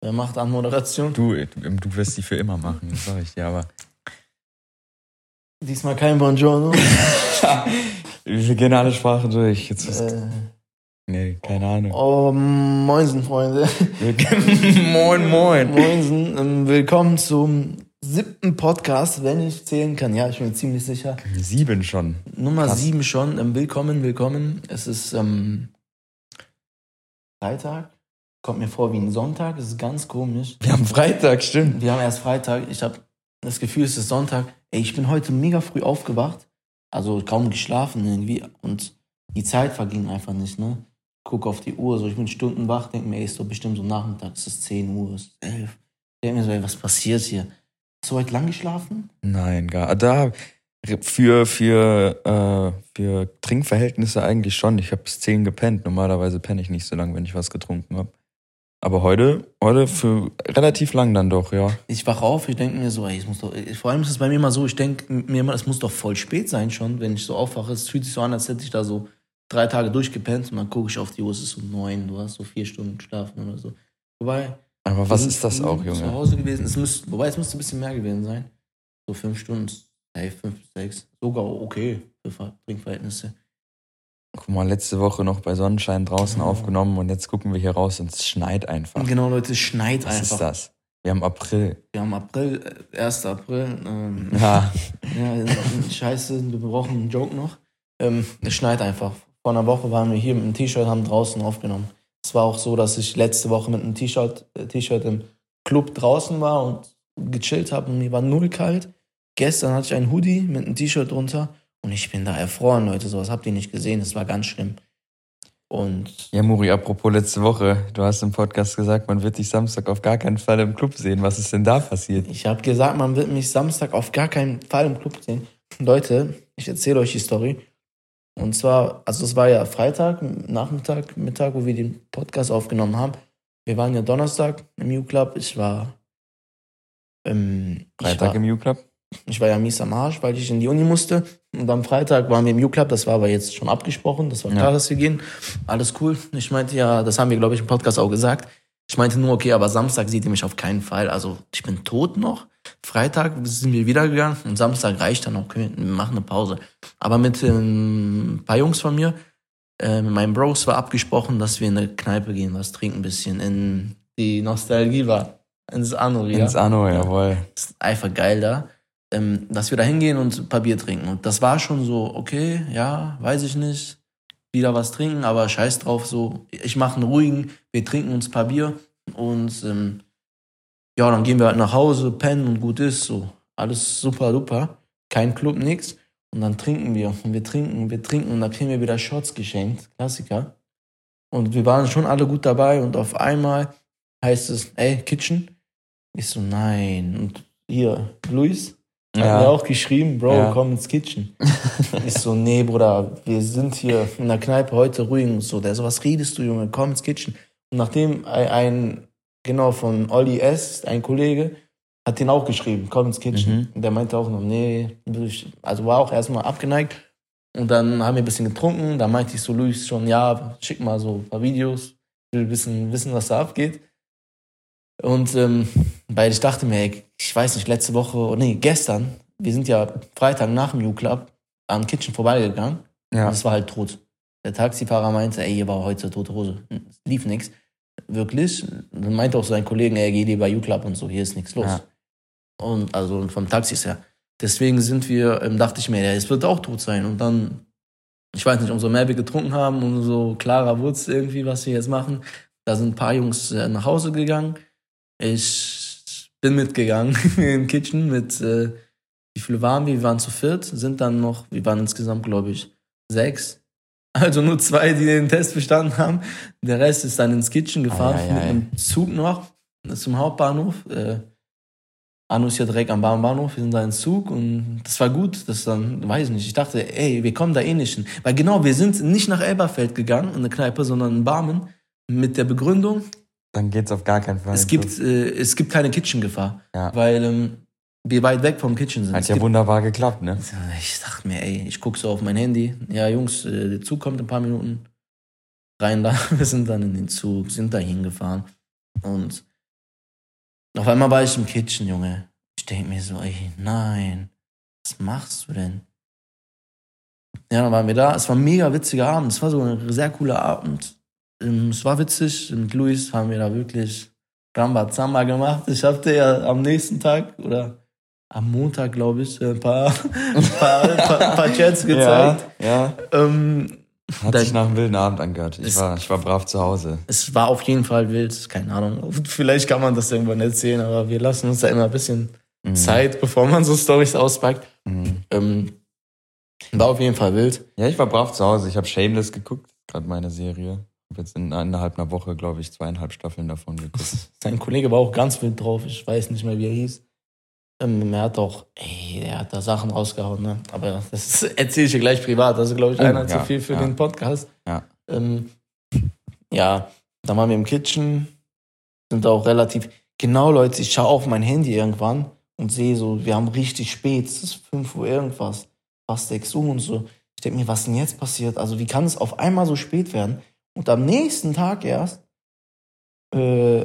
Wer macht Anmoderation? Du, du wirst die für immer machen, das sag ich dir, aber. Diesmal kein Buongiorno. Wir gehen alle Sprachen durch. Jetzt ist, äh, nee, keine Ahnung. oh, moinsen, Freunde. moin, moin. Moinsen. Ähm, willkommen zum siebten Podcast, wenn ich zählen kann. Ja, ich bin mir ziemlich sicher. Sieben schon. Nummer Krass. sieben schon. Ähm, willkommen, willkommen. Es ist ähm, Freitag. Kommt mir vor wie ein Sonntag. Es ist ganz komisch. Wir haben Freitag, stimmt. Wir haben erst Freitag. Ich habe das Gefühl, es ist Sonntag. Ey, ich bin heute mega früh aufgewacht. Also kaum geschlafen irgendwie. Und die Zeit verging einfach nicht, ne? Guck auf die Uhr, so ich bin Stunden wach, denke mir, ey, ist doch bestimmt so Nachmittag, es ist 10 Uhr, es ist 11. Ich denke mir so, ey, was passiert hier? Hast du heute lang geschlafen? Nein, gar. Da, für, für, äh, für Trinkverhältnisse eigentlich schon. Ich habe bis zehn gepennt. Normalerweise penne ich nicht so lange, wenn ich was getrunken habe. Aber heute, heute für relativ lang dann doch, ja. Ich wach auf, ich denke mir so, ey, es muss doch, vor allem ist es bei mir immer so, ich denke mir immer, es muss doch voll spät sein schon, wenn ich so aufwache. Es fühlt sich so an, als hätte ich da so drei Tage durchgepennt und dann gucke ich auf die Uhr, es ist so neun, du hast so vier Stunden geschlafen oder so. Wobei, Aber was ist das auch, Zu Junge? Hause gewesen, es müsste, wobei es müsste ein bisschen mehr gewesen sein. So fünf Stunden, hey, fünf, sechs, sogar okay für Ver- Trinkverhältnisse. Guck mal, letzte Woche noch bei Sonnenschein draußen aufgenommen und jetzt gucken wir hier raus und es schneit einfach. Genau, Leute, es schneit Was einfach. ist das? Wir haben April. Wir haben April, äh, 1. April. Ähm, Ja. Ja, scheiße, wir brauchen einen Joke noch. Ähm, es schneit einfach. Vor einer Woche waren wir hier mit einem T-Shirt, haben draußen aufgenommen. Es war auch so, dass ich letzte Woche mit einem T-Shirt äh, im Club draußen war und gechillt habe und mir war null kalt. Gestern hatte ich einen Hoodie mit einem T-Shirt drunter und ich bin da erfroren, Leute. Sowas habt ihr nicht gesehen. Das war ganz schlimm. Und Ja, Muri, apropos letzte Woche. Du hast im Podcast gesagt, man wird dich Samstag auf gar keinen Fall im Club sehen. Was ist denn da passiert? Ich habe gesagt, man wird mich Samstag auf gar keinen Fall im Club sehen. Leute, ich erzähle euch die Story. Und zwar, also es war ja Freitag, Nachmittag, Mittag, wo wir den Podcast aufgenommen haben. Wir waren ja Donnerstag im U-Club. Ich war, ähm, ich Freitag war, im U-Club? ich war ja mies am Arsch, weil ich in die Uni musste. Und am Freitag waren wir im U-Club, das war aber jetzt schon abgesprochen. Das war klar, Ja. dass wir gehen. Alles cool. Ich meinte ja, das haben wir, glaube ich, im Podcast auch gesagt. Ich meinte nur, okay, aber Samstag seht ihr mich auf keinen Fall. Also ich bin tot noch. Freitag sind wir wieder gegangen und Samstag reicht dann auch. Wir machen eine Pause. Aber mit ähm, ein paar Jungs von mir, äh, mit meinen Bros war abgesprochen, dass wir in eine Kneipe gehen, was trinken ein bisschen. In die Nostalgie war. Ins Anno wieder. Ins Anno, jawohl. ist einfach geil da, ähm, dass wir da hingehen und ein paar Bier trinken. Und das war schon so, okay, ja, weiß ich nicht, wieder was trinken, aber scheiß drauf, so, ich mache einen ruhigen, wir trinken uns ein paar Bier und ähm, ja, dann gehen wir halt nach Hause, pennen und gut ist, so, alles super duper, kein Club, nix. Und dann trinken wir und wir trinken, wir trinken und dann kriegen wir wieder Shots geschenkt, Klassiker. Und wir waren schon alle gut dabei und auf einmal heißt es, ey, Kitchen. Ich so, nein. Und hier, Luis, hat Ja. mir auch geschrieben, Bro, Ja. komm ins Kitchen. ich so, nee, Bruder, wir sind hier in der Kneipe heute ruhig und so. Der so, was redest du, Junge, komm ins Kitchen. Und nachdem ein, genau, von Olli S., ein Kollege, hat den auch geschrieben, komm ins Kitchen. Mhm. Und der meinte auch noch, nee, also war auch erstmal abgeneigt. Und dann haben wir ein bisschen getrunken. Da meinte ich so, Luis schon, ja, schick mal so ein paar Videos. Ich will ein bisschen wissen, was da abgeht. Und ähm, weil ich dachte mir, ey, ich weiß nicht, letzte Woche, nee, gestern, wir sind ja Freitag nach dem U-Club am Kitchen vorbeigegangen. Ja. Und es war halt tot. Der Taxifahrer meinte, ey, hier war heute tote Hose. Es lief nix. Wirklich. Dann meinte auch so ein Kollege, ey, geh lieber U-Club und so, hier ist nichts los. Ja. Und also vom Taxis her. Deswegen sind wir, ähm, dachte ich mir, ja, es wird auch tot sein. Und dann, ich weiß nicht, umso mehr wir getrunken haben, umso klarer wurde es irgendwie, was wir jetzt machen. Da sind ein paar Jungs äh, nach Hause gegangen. Ich bin mitgegangen im Kitchen mit, äh, wie viele waren wir? Wir waren zu viert, sind dann noch, wir waren insgesamt, glaube ich, sechs. Also nur zwei, die den Test bestanden haben. Der Rest ist dann ins Kitchen gefahren, Ei, ei, mit einem Zug noch zum Hauptbahnhof. Äh, Anno ist ja direkt am Bahnhof, wir sind da ins Zug und das war gut, das dann, weiß ich nicht, ich dachte, ey, wir kommen da eh nicht hin. Weil genau, wir sind nicht nach Elberfeld gegangen, in eine Kneipe, sondern in Barmen, mit der Begründung, Dann geht's auf gar keinen Fall. es gibt, äh, es gibt keine Kitchen-Gefahr, Ja. weil ähm, wir weit weg vom Kitchen sind. Hat Es ja wunderbar geklappt, ne? ich dachte mir, ey, ich gucke so auf mein Handy. Ja, Jungs, äh, der Zug kommt in ein paar Minuten. Rein da. Wir sind dann in den Zug, sind da hingefahren. Und Auf einmal war ich im Kitchen, Junge. Ich denke mir so, ey, nein, was machst du denn? Ja, dann waren wir da. Es war ein mega witziger Abend. Es war so ein sehr cooler Abend. Ähm, Es war witzig. Mit Luis haben wir da wirklich Ramba Zamba gemacht. Ich hab dir ja am nächsten Tag oder am Montag, glaube ich, ein paar, ein paar, ein paar, ein paar Chats gezeigt. Ja, Ähm, Hat sich nach einem wilden Abend angehört. Ich war, ich war brav zu Hause. es war auf jeden Fall wild. Keine Ahnung. Vielleicht kann man das irgendwann erzählen, aber wir lassen uns da immer ein bisschen Mhm. Zeit, bevor man so Stories auspackt. Mhm. Ähm, war auf jeden Fall wild. Ja, ich war brav zu Hause. Ich habe Shameless geguckt, gerade meine Serie. Hab jetzt in innerhalb einer Woche, glaube ich, zweieinhalb Staffeln davon geguckt. Sein Kollege war auch ganz wild drauf. Ich weiß nicht mehr, wie er hieß. Ähm, er hat auch, ey, er hat da Sachen rausgehauen, ne? Aber das erzähle ich dir gleich privat. Das ist, glaube ich, Oh, einer ja, zu viel für ja. den Podcast. Ja. Ähm, ja, dann waren wir im Kitchen. Sind auch relativ, genau, Leute, ich schaue auf mein Handy irgendwann und sehe so, wir haben richtig spät. Es ist 5 Uhr irgendwas. Fast 6 Uhr und so. Ich denke mir, was denn jetzt passiert? Also, wie kann es auf einmal so spät werden? Und am nächsten Tag erst äh,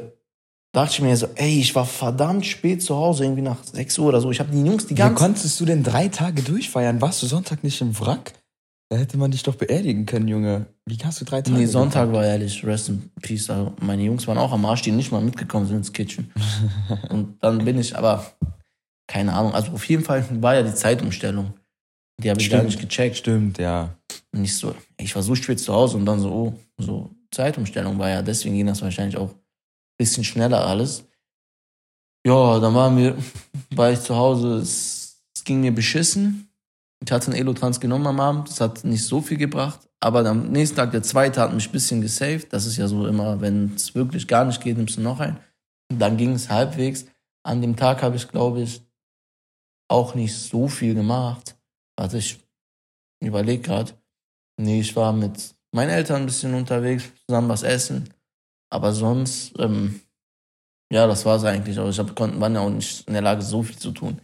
dachte ich mir so, ey, ich war verdammt spät zu Hause, irgendwie nach 6 Uhr oder so. Ich habe die Jungs die Wie ganze konntest du denn drei Tage durchfeiern? Warst du Sonntag nicht im Wrack? Da hätte man dich doch beerdigen können, Junge. Wie hast du drei Tage? Nee, Sonntag gehabt? war ehrlich, rest in peace. Also meine Jungs waren auch am Arsch, die nicht mal mitgekommen sind ins Kitchen. Und dann bin ich, aber keine Ahnung. Also auf jeden Fall war ja die Zeitumstellung. Die habe ich gar nicht gecheckt. Stimmt, ja. Und ich so, ich war so spät zu Hause und dann so, oh, so Zeitumstellung war ja, deswegen ging das wahrscheinlich auch ein bisschen schneller alles. Ja, dann waren wir, war ich zu Hause, es, es ging mir beschissen. Ich hatte einen Elotrans genommen am Abend, das hat nicht so viel gebracht. Aber am nächsten Tag, der zweite, hat mich ein bisschen gesaved. Das ist ja so immer, wenn es wirklich gar nicht geht, nimmst du noch ein. Und dann ging es halbwegs. An dem Tag habe ich, glaube ich, auch nicht so viel gemacht. Warte, ich überlege gerade. Nee, ich war mit meinen Eltern ein bisschen unterwegs, zusammen was essen. Aber sonst, ähm, ja, das war es eigentlich. Aber ich hab, konnten, waren ja auch nicht in der Lage, so viel zu tun.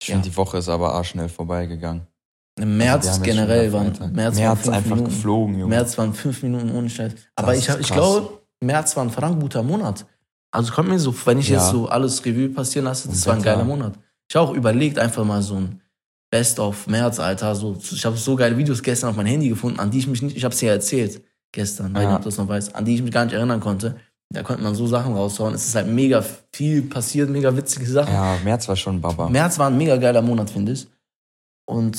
Ich Ja. finde, die Woche ist aber arschschnell vorbeigegangen. Im März Also generell waren. März, März waren fünf einfach Minuten. geflogen, Junge. März waren fünf Minuten ohne Scheiß. Aber Das ich, hab- ich glaube, März war ein verdammt guter Monat. Also kommt mir so, wenn ich Ja. jetzt so alles Revue passieren lasse, das Und war ein geiler Monat. Ich habe auch überlegt, einfach mal so ein Best of März, Alter. So, ich habe so geile Videos gestern auf mein Handy gefunden, an die ich mich nicht, ich habe es ja erzählt gestern, weil Ja. du das noch weißt, an die ich mich gar nicht erinnern konnte. Da konnte man so Sachen raushauen. Es ist halt mega viel passiert, mega witzige Sachen. Ja, März war schon Baba. März war ein mega geiler Monat, finde ich. Und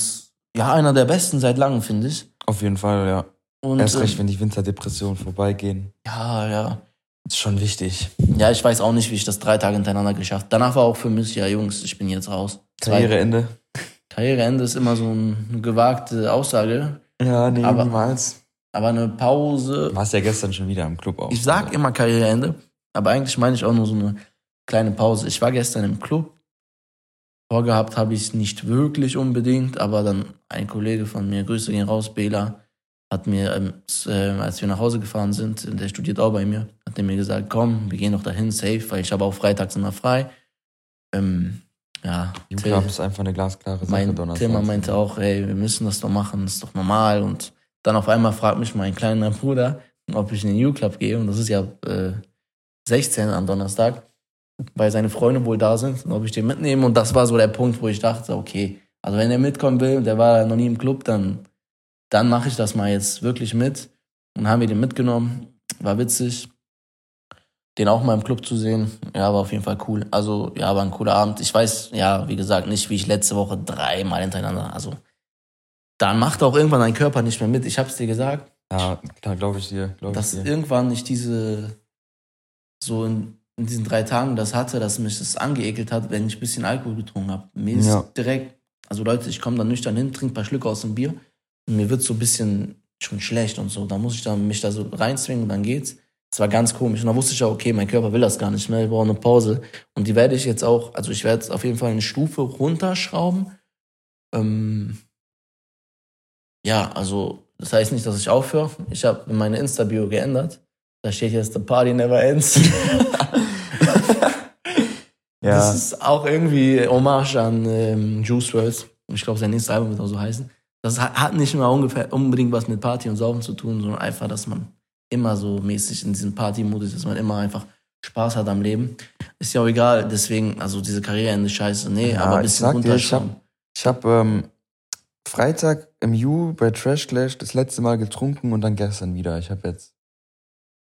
ja, einer der besten seit langem, finde ich. Auf jeden Fall, ja. Und, Erst recht, ähm, wenn die Winterdepressionen vorbeigehen. Ja, ja. Ist schon wichtig. Ja, ich weiß auch nicht, wie ich das drei Tage hintereinander geschafft. Danach war auch für mich, ja, Jungs, ich bin jetzt raus. Karriereende. Karriereende ist immer so ein- eine gewagte Aussage. Ja, nee, Aber- niemals. Aber eine Pause. Du warst ja gestern schon wieder im Club auch. Ich sag immer Karriereende, aber eigentlich meine ich auch nur so eine kleine Pause. Ich war gestern im Club. Vorgehabt habe ich es nicht wirklich unbedingt, aber dann ein Kollege von mir, Grüße gehen raus, Bela, hat mir, ähm, s- äh, als wir nach Hause gefahren sind, der studiert auch bei mir, hat er mir gesagt, komm, wir gehen doch dahin, safe, weil ich habe auch freitags immer frei. Ähm, ja, Jugendclub ist einfach eine glasklare Sache, mein Donnerstag. Thema meinte auch, ey, wir müssen das doch machen, das ist doch normal. Und dann auf einmal fragt mich mein kleiner Bruder, ob ich in den U-Club gehe. Und das ist ja äh, 16 am Donnerstag, weil seine Freunde wohl da sind und ob ich den mitnehme. Und das war so der Punkt, wo ich dachte, okay, also wenn er mitkommen will, der war noch nie im Club, dann, dann mache ich das mal jetzt wirklich mit. Und haben wir den mitgenommen. War witzig. Den auch mal im Club zu sehen, ja, war auf jeden Fall cool. Also, ja, war ein cooler Abend. Ich weiß, ja, wie gesagt, nicht, wie ich letzte Woche dreimal hintereinander, also, dann macht auch irgendwann dein Körper nicht mehr mit. Ich hab's dir gesagt, Ja, klar, glaube ich dir. Glaub ich dass dir. irgendwann ich diese, so in, in diesen drei Tagen das hatte, dass mich das angeekelt hat, wenn ich ein bisschen Alkohol getrunken habe. Mir ist Ja. direkt, also Leute, ich komme dann nüchtern hin, trinke ein paar Schlücke aus dem Bier und mir wird so ein bisschen schon schlecht und so. Da muss ich dann mich da so reinzwingen und dann geht's. Das war ganz komisch. Und da wusste ich auch, okay, mein Körper will das gar nicht mehr, ich brauche eine Pause. Und die werde ich jetzt auch, also ich werde auf jeden Fall eine Stufe runterschrauben. Ähm, ja, also das heißt nicht, dass ich aufhöre. Ich habe meine Insta-Bio geändert. Da steht jetzt The Party Never Ends. ja, Das ist auch irgendwie Hommage an ähm, Juice WRLD. Ich glaube, sein nächstes Album wird auch so heißen. Das hat, hat nicht mal ungefähr unbedingt was mit Party und Saufen zu tun, sondern einfach, dass man immer so mäßig in diesem Party-Modus dass man immer einfach Spaß hat am Leben. ist ja auch egal. Deswegen, also diese Karriereende scheiße. Nee, Ja, aber ein ich bisschen runterschrauben. Ich habe ähm, Freitag im Ju bei Trash Clash das letzte Mal getrunken und dann gestern wieder. Ich habe jetzt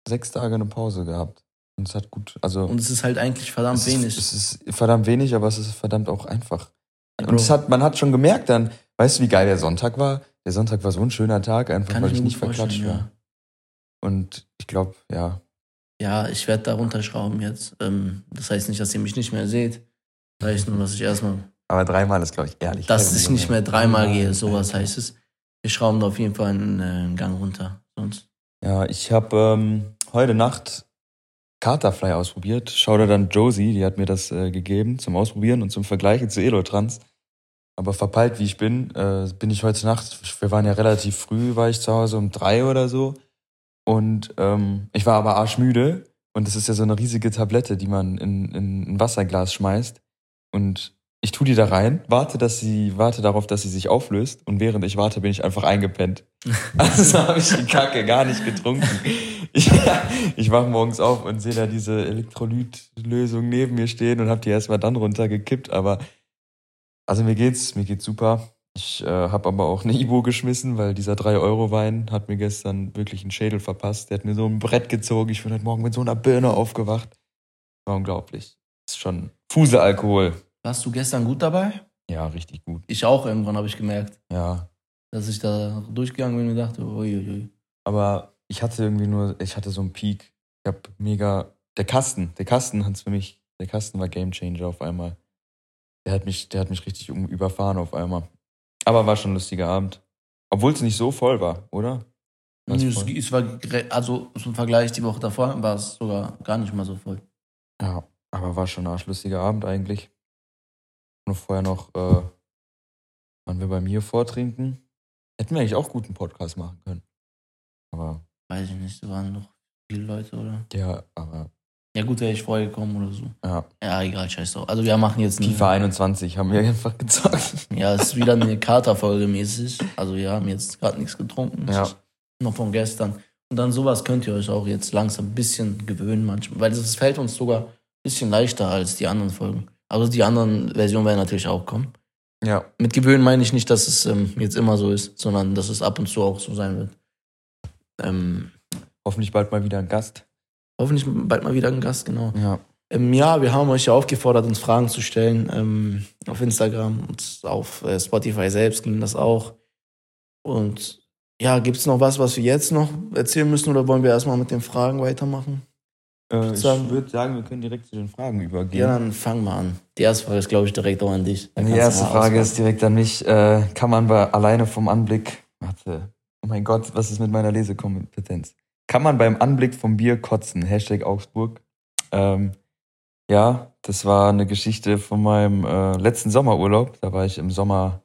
sechs Tage eine Pause gehabt. Und es hat gut, also Und es ist halt eigentlich verdammt es wenig. Ist, es ist verdammt wenig, aber es ist verdammt auch einfach. Bro, Und es hat, man hat schon gemerkt dann, weißt du, wie geil der Sonntag war? Der Sonntag war so ein schöner Tag, einfach kann weil ich ich nicht verklatscht war. ja. Und ich glaube, ja, Ja, ich werde da runterschrauben jetzt. Ähm, das heißt nicht, dass ihr mich nicht mehr seht. Das heißt nur, dass ich erstmal, aber dreimal ist, glaube ich, ehrlich. dass heavy, ich nicht mehr dreimal gehe. Sowas heißt es. Wir schrauben da auf jeden Fall einen, äh, einen Gang runter. Sonst. Ja, ich habe ähm, heute Nacht Katerfly ausprobiert. Schau da dann Josie, die hat mir das äh, gegeben zum Ausprobieren und zum Vergleichen zu Elotrans. Aber verpeilt wie ich bin, äh, bin ich heute Nacht, wir waren ja relativ früh, war ich zu Hause um drei oder so. Und ähm, ich war aber arschmüde. Und das ist ja so eine riesige Tablette, die man in, in ein Wasserglas schmeißt. Und ich tu die da rein, warte, dass sie, warte darauf, dass sie sich auflöst. Und während ich warte, bin ich einfach eingepennt. Also habe ich die Kacke gar nicht getrunken. Ich, ich wach morgens auf und sehe da diese Elektrolytlösung neben mir stehen und habe die erstmal dann runtergekippt. Aber also mir geht's, mir geht's super. Ich äh, habe aber auch eine Ibo geschmissen, weil dieser 3-Euro-Wein hat mir gestern wirklich einen Schädel verpasst. Der hat mir so ein Brett gezogen. Ich bin heute Morgen mit so einer Birne aufgewacht. War unglaublich. ist schon Fusealkohol. Warst du gestern gut dabei? Ja, richtig gut. Ich auch irgendwann, habe ich gemerkt. Ja. Dass ich da durchgegangen bin und dachte, uiuiui. Aber ich hatte irgendwie nur, ich hatte so einen Peak. Ich hab mega, der Kasten, der Kasten hat's für mich, der Kasten war Gamechanger auf einmal. Der hat mich, der hat mich richtig überfahren auf einmal. Aber war schon ein lustiger Abend. Obwohl es nicht so voll war, oder? War's Es, es war, also zum Vergleich die Woche davor war es sogar gar nicht mal so voll. Ja, aber war schon ein arschlustiger Abend eigentlich. Nur vorher noch, äh, waren wir bei mir vortrinken. Hätten wir eigentlich auch guten Podcast machen können. Aber, Weiß ich nicht, da waren noch viele Leute, oder? ja, aber, Ja gut, wäre ich vorher gekommen oder so. ja. Ja, egal, scheiß drauf. Also wir machen jetzt eine, FIFA 21 haben wir einfach gezockt. Ja, es ist wieder eine Katerfolge mäßig. Also wir haben jetzt gerade nichts getrunken. Ja. Noch von gestern. Und dann sowas könnt ihr euch auch jetzt langsam ein bisschen gewöhnen manchmal. Weil es fällt uns sogar ein bisschen leichter als die anderen Folgen. Also die anderen Versionen werden natürlich auch kommen. Ja, Mit gewöhnen meine ich nicht, dass es ähm, jetzt immer so ist, sondern dass es ab und zu auch so sein wird. Ähm, hoffentlich bald mal wieder ein Gast. Hoffentlich bald mal wieder ein Gast, genau. Ja. Ähm, ja, wir haben euch ja aufgefordert, uns Fragen zu stellen. Ähm, auf Instagram und auf äh, Spotify selbst ging das auch. Und ja, gibt es noch was, was wir jetzt noch erzählen müssen oder wollen wir erstmal mit den Fragen weitermachen? Äh, ich würde sagen, wir können direkt zu den Fragen übergehen. Ja, dann fang mal an. Die erste Frage ist, glaube ich, direkt auch an dich. Da Die erste Frage ausmachen. ist direkt an mich. Äh, kann man bei alleine vom Anblick. Warte. Oh mein Gott, was ist mit meiner Lesekompetenz? Kann man beim Anblick vom Bier kotzen? Hashtag Augsburg. Ähm, ja, das war eine Geschichte von meinem äh, letzten Sommerurlaub. Da war ich im Sommer,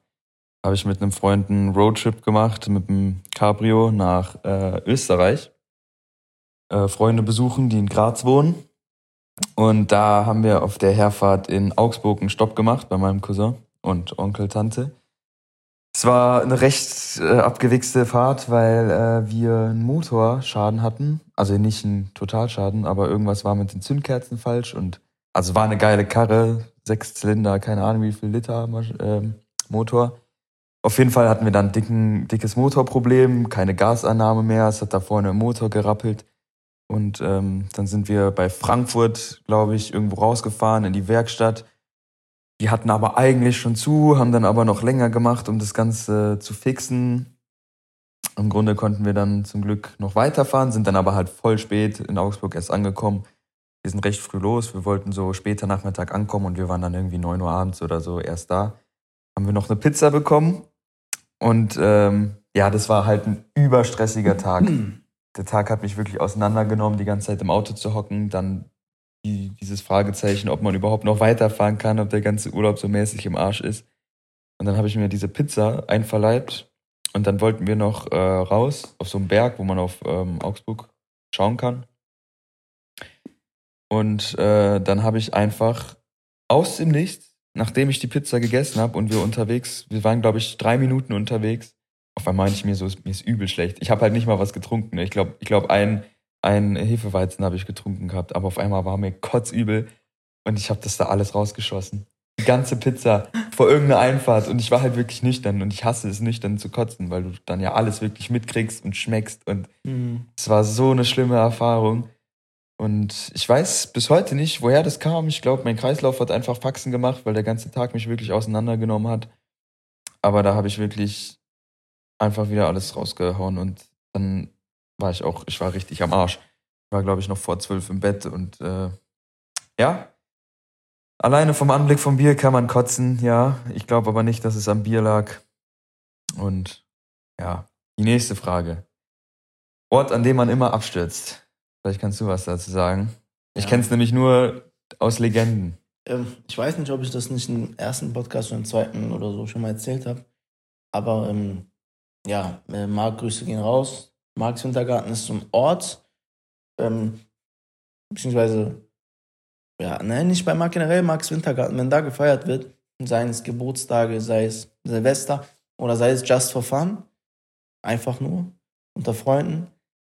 habe ich mit einem Freund einen Roadtrip gemacht mit dem Cabrio nach äh, Österreich. Äh, Freunde besuchen, die in Graz wohnen. Und da haben wir auf der Herfahrt in Augsburg einen Stopp gemacht bei meinem Cousin und Onkel, Tante. Es war eine recht äh, abgewichste Fahrt, weil äh, wir einen Motorschaden hatten. Also nicht einen Totalschaden, aber irgendwas war mit den Zündkerzen falsch. Und also war eine geile Karre, sechs Zylinder, keine Ahnung wie viel Liter ähm, Motor. Auf jeden Fall hatten wir dann dicken, dickes Motorproblem, keine Gasannahme mehr. Es hat da vorne im Motor gerappelt. Und ähm, dann sind wir bei Frankfurt, glaube ich, irgendwo rausgefahren in die Werkstatt. Die hatten aber eigentlich schon zu, haben dann aber noch länger gemacht, um das Ganze zu fixen. Im Grunde konnten wir dann zum Glück noch weiterfahren, sind dann aber halt voll spät in Augsburg erst angekommen. Wir sind recht früh los, wir wollten so später Nachmittag ankommen und wir waren dann irgendwie 9 Uhr abends oder so erst da. Haben wir noch eine Pizza bekommen und ähm, ja, das war halt ein überstressiger Tag der Tag hat mich wirklich auseinandergenommen, die ganze Zeit im Auto zu hocken, dann die, dieses Fragezeichen, ob man überhaupt noch weiterfahren kann, ob der ganze Urlaub so mäßig im Arsch ist. Und dann habe ich mir diese Pizza einverleibt und dann wollten wir noch äh, raus auf so einen Berg, wo man auf ähm, Augsburg schauen kann. Und äh, dann habe ich einfach aus dem Nichts, nachdem ich die Pizza gegessen habe und wir unterwegs, wir waren glaube ich drei Minuten unterwegs, auf einmal meinte ich mir so, mir ist übel schlecht. Ich habe halt nicht mal was getrunken. ne? Ich glaube, ich glaube, ein, ein Hefeweizen habe ich getrunken gehabt, aber auf einmal war mir kotzübel. Und ich habe das da alles rausgeschossen. Die ganze Pizza vor irgendeiner Einfahrt. Und ich war halt wirklich nüchtern. Und ich hasse es, nüchtern zu kotzen, weil du dann ja alles wirklich mitkriegst und schmeckst. Und Mhm. es war so eine schlimme Erfahrung. Und ich weiß bis heute nicht, woher das kam. Ich glaube, mein Kreislauf hat einfach Faxen gemacht, weil der ganze Tag mich wirklich auseinandergenommen hat. Aber da habe ich wirklich einfach wieder alles rausgehauen und dann war ich auch, ich war richtig am Arsch. Ich war, glaube ich, noch vor zwölf im Bett und äh, ja. Alleine vom Anblick vom Bier kann man kotzen, ja. Ich glaube aber nicht, dass es am Bier lag. Und ja, die nächste Frage. Ort, an dem man immer abstürzt. Vielleicht kannst du was dazu sagen. Ich Ja. kenne es nämlich nur aus Legenden. Ähm, ich weiß nicht, ob ich das nicht im ersten Podcast oder im zweiten oder so schon mal erzählt habe. Aber ähm, ja, äh, Marc, Grüße gehen raus. Marks Wintergarten ist so ein Ort, ähm, beziehungsweise, ja, nein, nicht bei Marc generell, Marks Wintergarten, wenn da gefeiert wird, seien es Geburtstage, sei es Silvester oder sei es just for fun, einfach nur unter Freunden,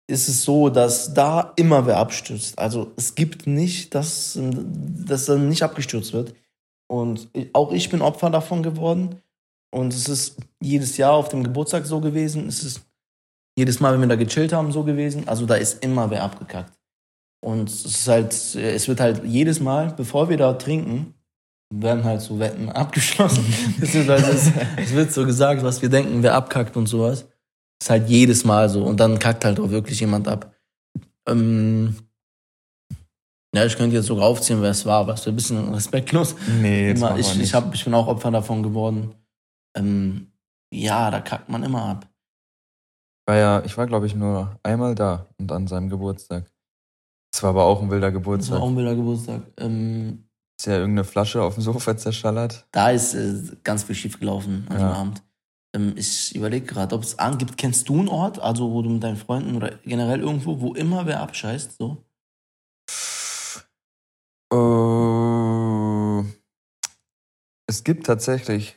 ist es so, dass da immer wer abstürzt. Also es gibt nicht, dass, dass dann nicht abgestürzt wird. Und auch ich bin Opfer davon geworden. Und es ist jedes Jahr auf dem Geburtstag so gewesen. Es ist jedes Mal, wenn wir da gechillt haben, so gewesen. Also da ist immer wer abgekackt. Und es ist halt, es wird halt jedes Mal, bevor wir da trinken, werden halt so Wetten abgeschlossen. Beziehungsweise es, es wird so gesagt, was wir denken, wer abkackt und sowas. Ist halt jedes Mal so. Und dann kackt halt auch wirklich jemand ab. Ähm, ja, ich könnte jetzt sogar aufzählen, wer es war, wäre ein bisschen respektlos. Nee, jetzt Immer, ich, nicht. ich, hab, ich bin auch Opfer davon geworden. Ähm, ja, da kackt man immer ab. War ja, ich war, glaube ich, nur einmal da und an seinem Geburtstag. Es war aber auch ein wilder Das war Geburtstag. auch ein wilder Geburtstag. Ähm, Ist ja irgendeine Flasche auf dem Sofa zerschallert. da ist äh, ganz viel schief gelaufen an dem Ja. Abend. Ähm, ich überlege gerade, ob es angibt. Kennst du einen Ort, also wo du mit deinen Freunden oder generell irgendwo, wo immer wer abscheißt? So? Äh, es gibt tatsächlich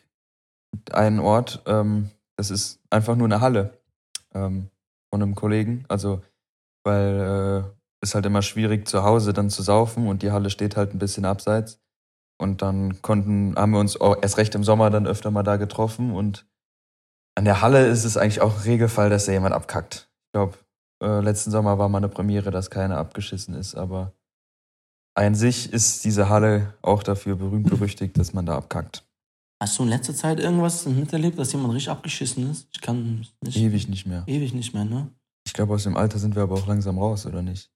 einen Ort, ähm, das ist einfach nur eine Halle ähm, von einem Kollegen. Also, weil äh, halt immer schwierig zu Hause dann zu saufen und die Halle steht halt ein bisschen abseits. Und dann konnten, haben wir uns erst recht im Sommer dann öfter mal da getroffen und an der Halle ist es eigentlich auch Regelfall, dass da jemand abkackt. Ich glaube, äh, letzten Sommer war mal eine Premiere, dass keiner abgeschissen ist, aber an sich ist diese Halle auch dafür berühmt berüchtigt, dass man da abkackt. Hast du in letzter Zeit irgendwas miterlebt, dass jemand richtig abgeschissen ist? Ich kann nicht. Ewig nicht mehr. Ewig nicht mehr, ne? Ich glaube, aus dem Alter sind wir aber auch langsam raus, oder nicht?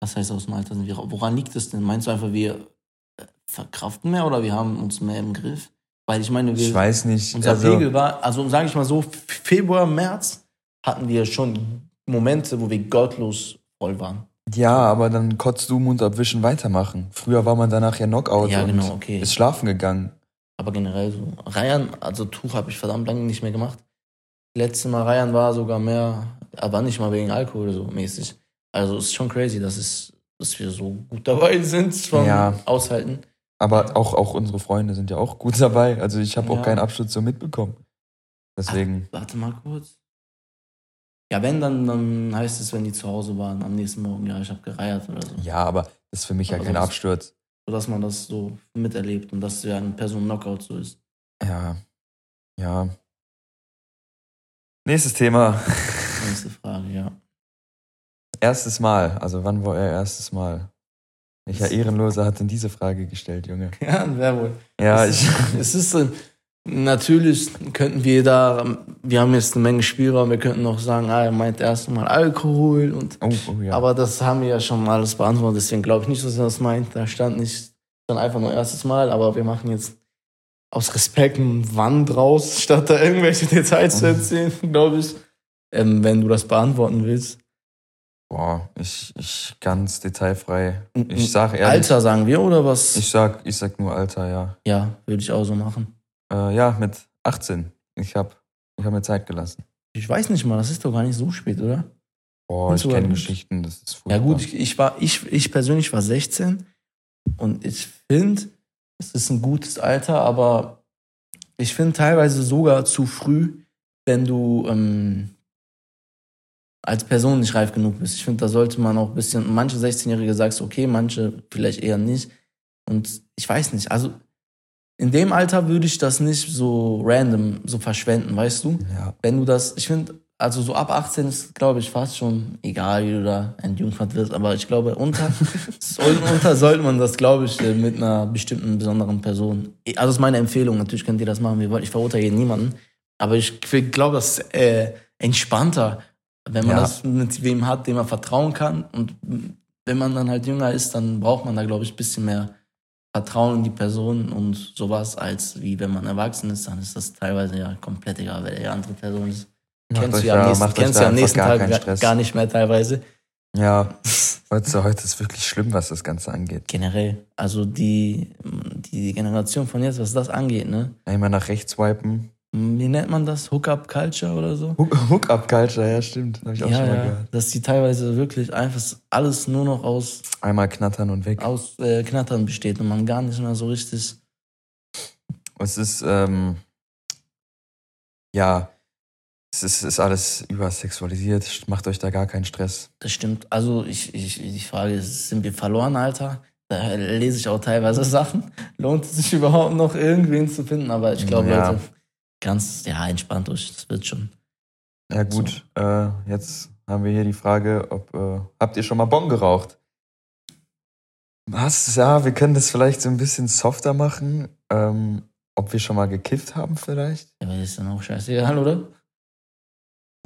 Was heißt aus dem Alter sind wir? ra- Woran liegt es denn? Meinst du einfach, wir äh, verkraften mehr oder wir haben uns mehr im Griff? Weil ich meine, wir, Ich weiß nicht. unser also, Pegel war, also sage ich mal so, Februar, März hatten wir schon Momente, wo wir gottlos voll waren. ja, aber dann kotzt du Mund abwischen weitermachen. Früher war man danach ja Knockout Ja, und genau, okay. ist schlafen gegangen. Aber generell so. Reihen, also Tuch habe ich verdammt lange nicht mehr gemacht. Letztes Mal Reihen war sogar mehr, aber nicht mal wegen Alkohol so mäßig. Also es ist schon crazy, dass, es, dass wir so gut dabei sind vom Ja. Aushalten. Aber auch, auch unsere Freunde sind ja auch gut dabei. Also ich habe Ja. auch keinen Abschluss so mitbekommen. Deswegen, Warte mal kurz. Ja, wenn, dann, dann heißt es, wenn die zu Hause waren, am nächsten Morgen, ja, ich habe gereiert oder so. ja, aber das ist für mich ja Aber kein sonst- Absturz. So dass man das so miterlebt und dass ja eine Person Knockout so ist. Ja, ja. Nächstes Thema. Nächste Frage, ja. Erstes Mal. Also wann war euer erstes Mal? Welcher Ehrenloser hat denn diese Frage gestellt, Junge? Ja, wer wohl? Ja, es, ich. es ist äh, natürlich könnten wir da, wir haben jetzt eine Menge Spielraum, wir könnten auch sagen, ah, er meint erst mal Alkohol und Oh, oh ja. aber das haben wir ja schon mal alles beantwortet, deswegen glaube ich nicht, dass er das meint. Da stand nicht, stand einfach nur erstes Mal, aber wir machen jetzt aus Respekt ein Wann draus, statt da irgendwelche Details zu erzählen, glaube ich. Ähm, wenn du das beantworten willst. Boah, ich, ich ganz detailfrei. Ich sag ehrlich. Alter sagen wir oder was? Ich sag, ich sag nur Alter, ja. ja, würde ich auch so machen. Äh, ja, mit 18. Ich hab, ich hab mir Zeit gelassen. Ich weiß nicht mal, das ist doch gar nicht so spät, oder? Boah, ich kenne? Geschichten, das ist furchtbar. Ja gut, ich, ich war, ich, ich persönlich war 16 und ich finde, es ist ein gutes Alter, aber ich finde teilweise sogar zu früh, wenn du ähm, als Person nicht reif genug bist. Ich finde, da sollte man auch ein bisschen, manche 16-Jährige sagst okay, manche vielleicht eher nicht. Und ich weiß nicht, also in dem Alter würde ich das nicht so random so verschwenden, weißt du? Ja. Wenn du das, ich finde, also so ab 18 ist, glaube ich, fast schon egal, wie du da entjungfert wirst, aber ich glaube, unter, soll, unter sollte man das, glaube ich, äh, mit einer bestimmten besonderen Person. Also das ist meine Empfehlung, natürlich könnt ihr das machen, wie wollt. Ich verurteile niemanden, aber ich glaube, das ist äh, entspannter, wenn man Ja. das mit wem hat, dem man vertrauen kann. Und wenn man dann halt jünger ist, dann braucht man da, glaube ich, ein bisschen mehr Vertrauen in die Person und sowas, als wie wenn man erwachsen ist, dann ist das teilweise ja komplett egal, wer die andere Person ist. Macht kennst du ja am nächsten, kennst da du ja am nächsten gar Tag gar, nicht mehr teilweise. Ja, heute, heute ist wirklich schlimm, was das Ganze angeht. Generell. Also die, die Generation von jetzt, was das angeht, ne? Einmal nach rechts swipen. Wie nennt man das? Hookup-Culture oder so? Hook- Hook-up-Culture, ja, stimmt. Habe ich auch ja, schon mal ja. gehört. Dass die teilweise wirklich einfach alles nur noch aus, Einmal knattern und weg. aus äh, Knattern besteht und man gar nicht mehr so richtig. Es ist, ähm, ja, es ist, ist alles übersexualisiert. Macht euch da gar keinen Stress. Das stimmt. Also ich, ich, die Frage ist, sind wir verloren, Alter? Da lese ich auch teilweise Sachen. Lohnt es sich überhaupt noch, irgendwen zu finden? Aber ich glaube, Ja. Leute, ganz, ja, entspannt euch. Das wird schon. Ja gut, äh, jetzt haben wir hier die Frage, ob äh, habt ihr schon mal Bon geraucht? Was? Ja, wir können das vielleicht so ein bisschen softer machen. Ähm, ob wir schon mal gekifft haben vielleicht? Ja, aber das ist dann auch scheißegal, oder?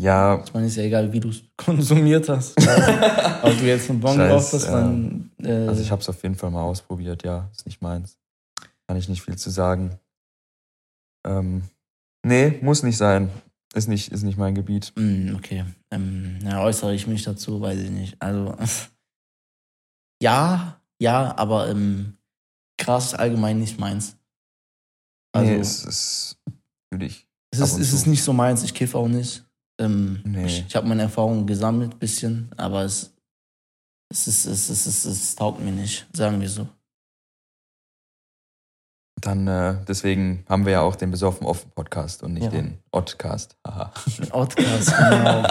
Ja, Ich meine, ist ja egal, wie du es konsumiert hast. Ob du jetzt einen Bon geraucht hast, dann. Äh, also ich habe es auf jeden Fall mal ausprobiert. Ja, ist nicht meins. Kann ich nicht viel zu sagen. Ähm, nee, muss nicht sein. Ist nicht, ist nicht mein Gebiet. Mm, Okay. Ähm, ja, äußere ich mich dazu, weiß ich nicht. Also, ja, ja, aber ähm, Gras allgemein nicht meins. Also, nee, es ist natürlich. es, ab ist, es ist nicht so meins, ich kiffe auch nicht. Ähm, Nee. Ich, ich habe meine Erfahrungen gesammelt, bisschen, aber es, es, ist, es, ist, es, es taugt mir nicht, sagen wir so. Dann, äh, deswegen haben wir ja auch den Besoffen offen Podcast und nicht Ja. den Oddcast. Haha. Outcast, genau.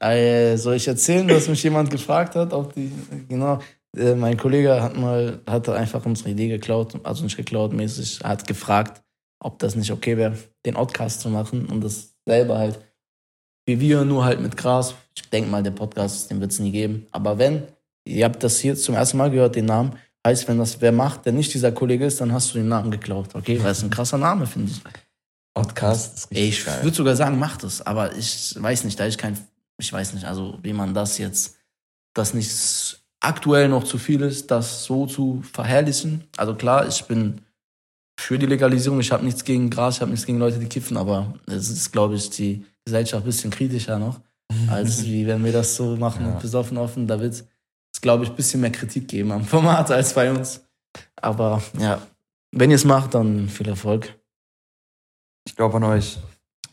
äh, soll ich erzählen, dass mich jemand gefragt hat, ob die, genau, äh, mein Kollege hat mal, hatte einfach unsere Idee geklaut, also nicht geklaut mäßig, hat gefragt, ob das nicht okay wäre, den Outcast zu machen und das selber halt, wie wir, nur halt mit Gras. Ich denke mal, der Podcast, den wird es nie geben. Aber wenn, ihr habt das hier zum ersten Mal gehört, den Namen, heißt, wenn das wer macht, der nicht dieser Kollege ist, dann hast du den Namen geklaut, okay? Weil es ein krasser Name, finde ich. Podcast ist Ey, ich würde sogar sagen, macht es, aber ich weiß nicht, da ich kein, ich weiß nicht, also wie man das jetzt, das nicht aktuell noch zu viel ist, das so zu verherrlichen. Also klar, ich bin für die Legalisierung, ich habe nichts gegen Gras, ich habe nichts gegen Leute, die kiffen, aber es ist, glaube ich, die Gesellschaft ein bisschen kritischer noch, als wie wenn wir das so machen Ja. und besoffen offen. Da wird es, glaube ich, ein bisschen mehr Kritik geben am Format als bei uns. Aber ja, wenn ihr es macht, dann viel Erfolg. Ich glaube an euch.